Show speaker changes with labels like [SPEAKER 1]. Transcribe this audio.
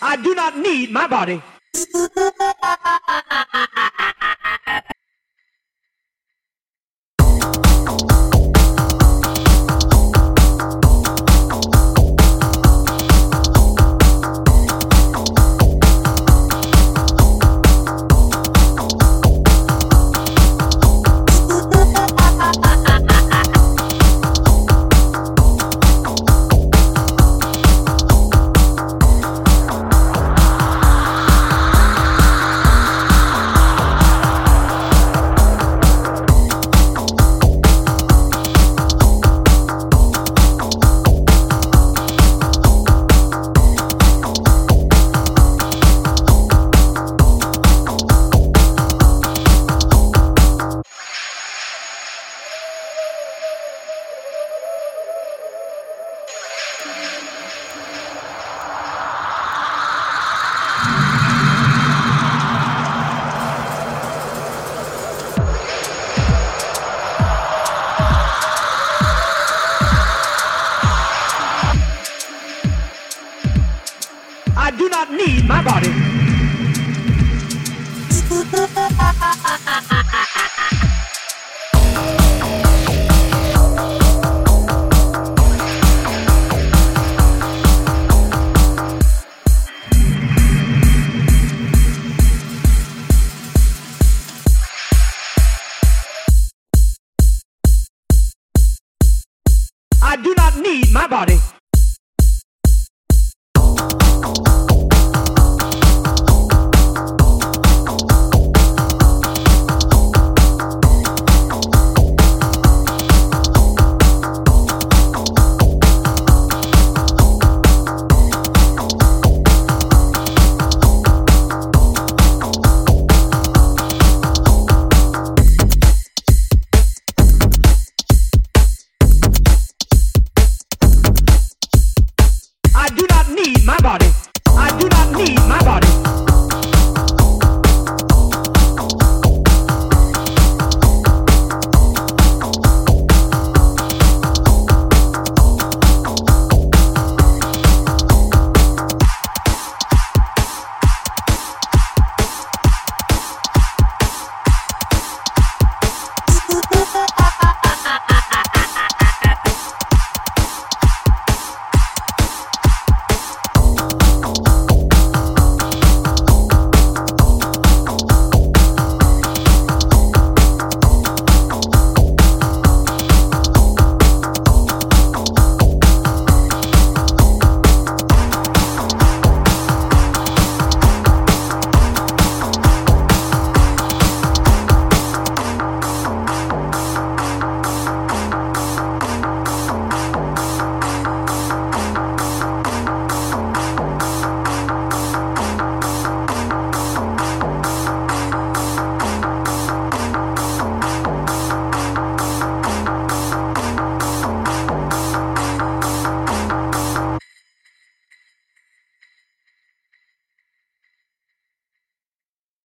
[SPEAKER 1] I do not need my body. need my body. I do not need my body.